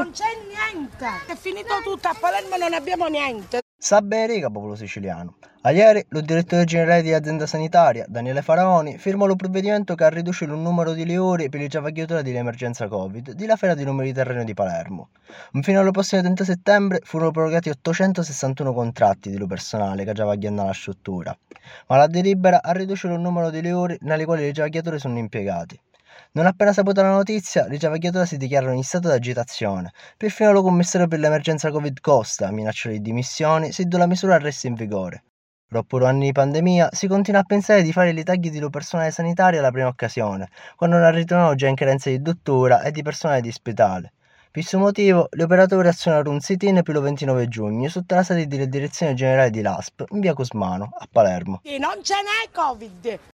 Non c'è niente. È finito tutto. A Palermo non abbiamo niente. Sa bene che popolo siciliano. A ieri, lo direttore generale di azienda sanitaria, Daniele Faraoni, firmò lo provvedimento che ha ridotto il numero di ore per la giavagliatura dell'emergenza Covid della Fiera di Numeri Terreno di Palermo. Fino allo prossimo 30 settembre furono prorogati 861 contratti di personale che giavagliano alla struttura, ma la delibera ha ridotto il numero di ore nelle quali le giavagliature sono impiegate. Non appena saputa la notizia, le giavagliature si dichiarano in stato di agitazione. Perfino lo commissario per l'emergenza Covid Costa minacciò le dimissioni se la misura resta in vigore. Dopo due anni di pandemia, si continua a pensare di fare i tagli di personale sanitario alla prima occasione, quando non ritornano già in carenza di dottora e di personale di ospedale. Per questo motivo, gli operatori azionarono un sit-in per il 29 giugno sotto la sede della direzione generale di LASP in via Cosmano, a Palermo. E non ce n'è Covid!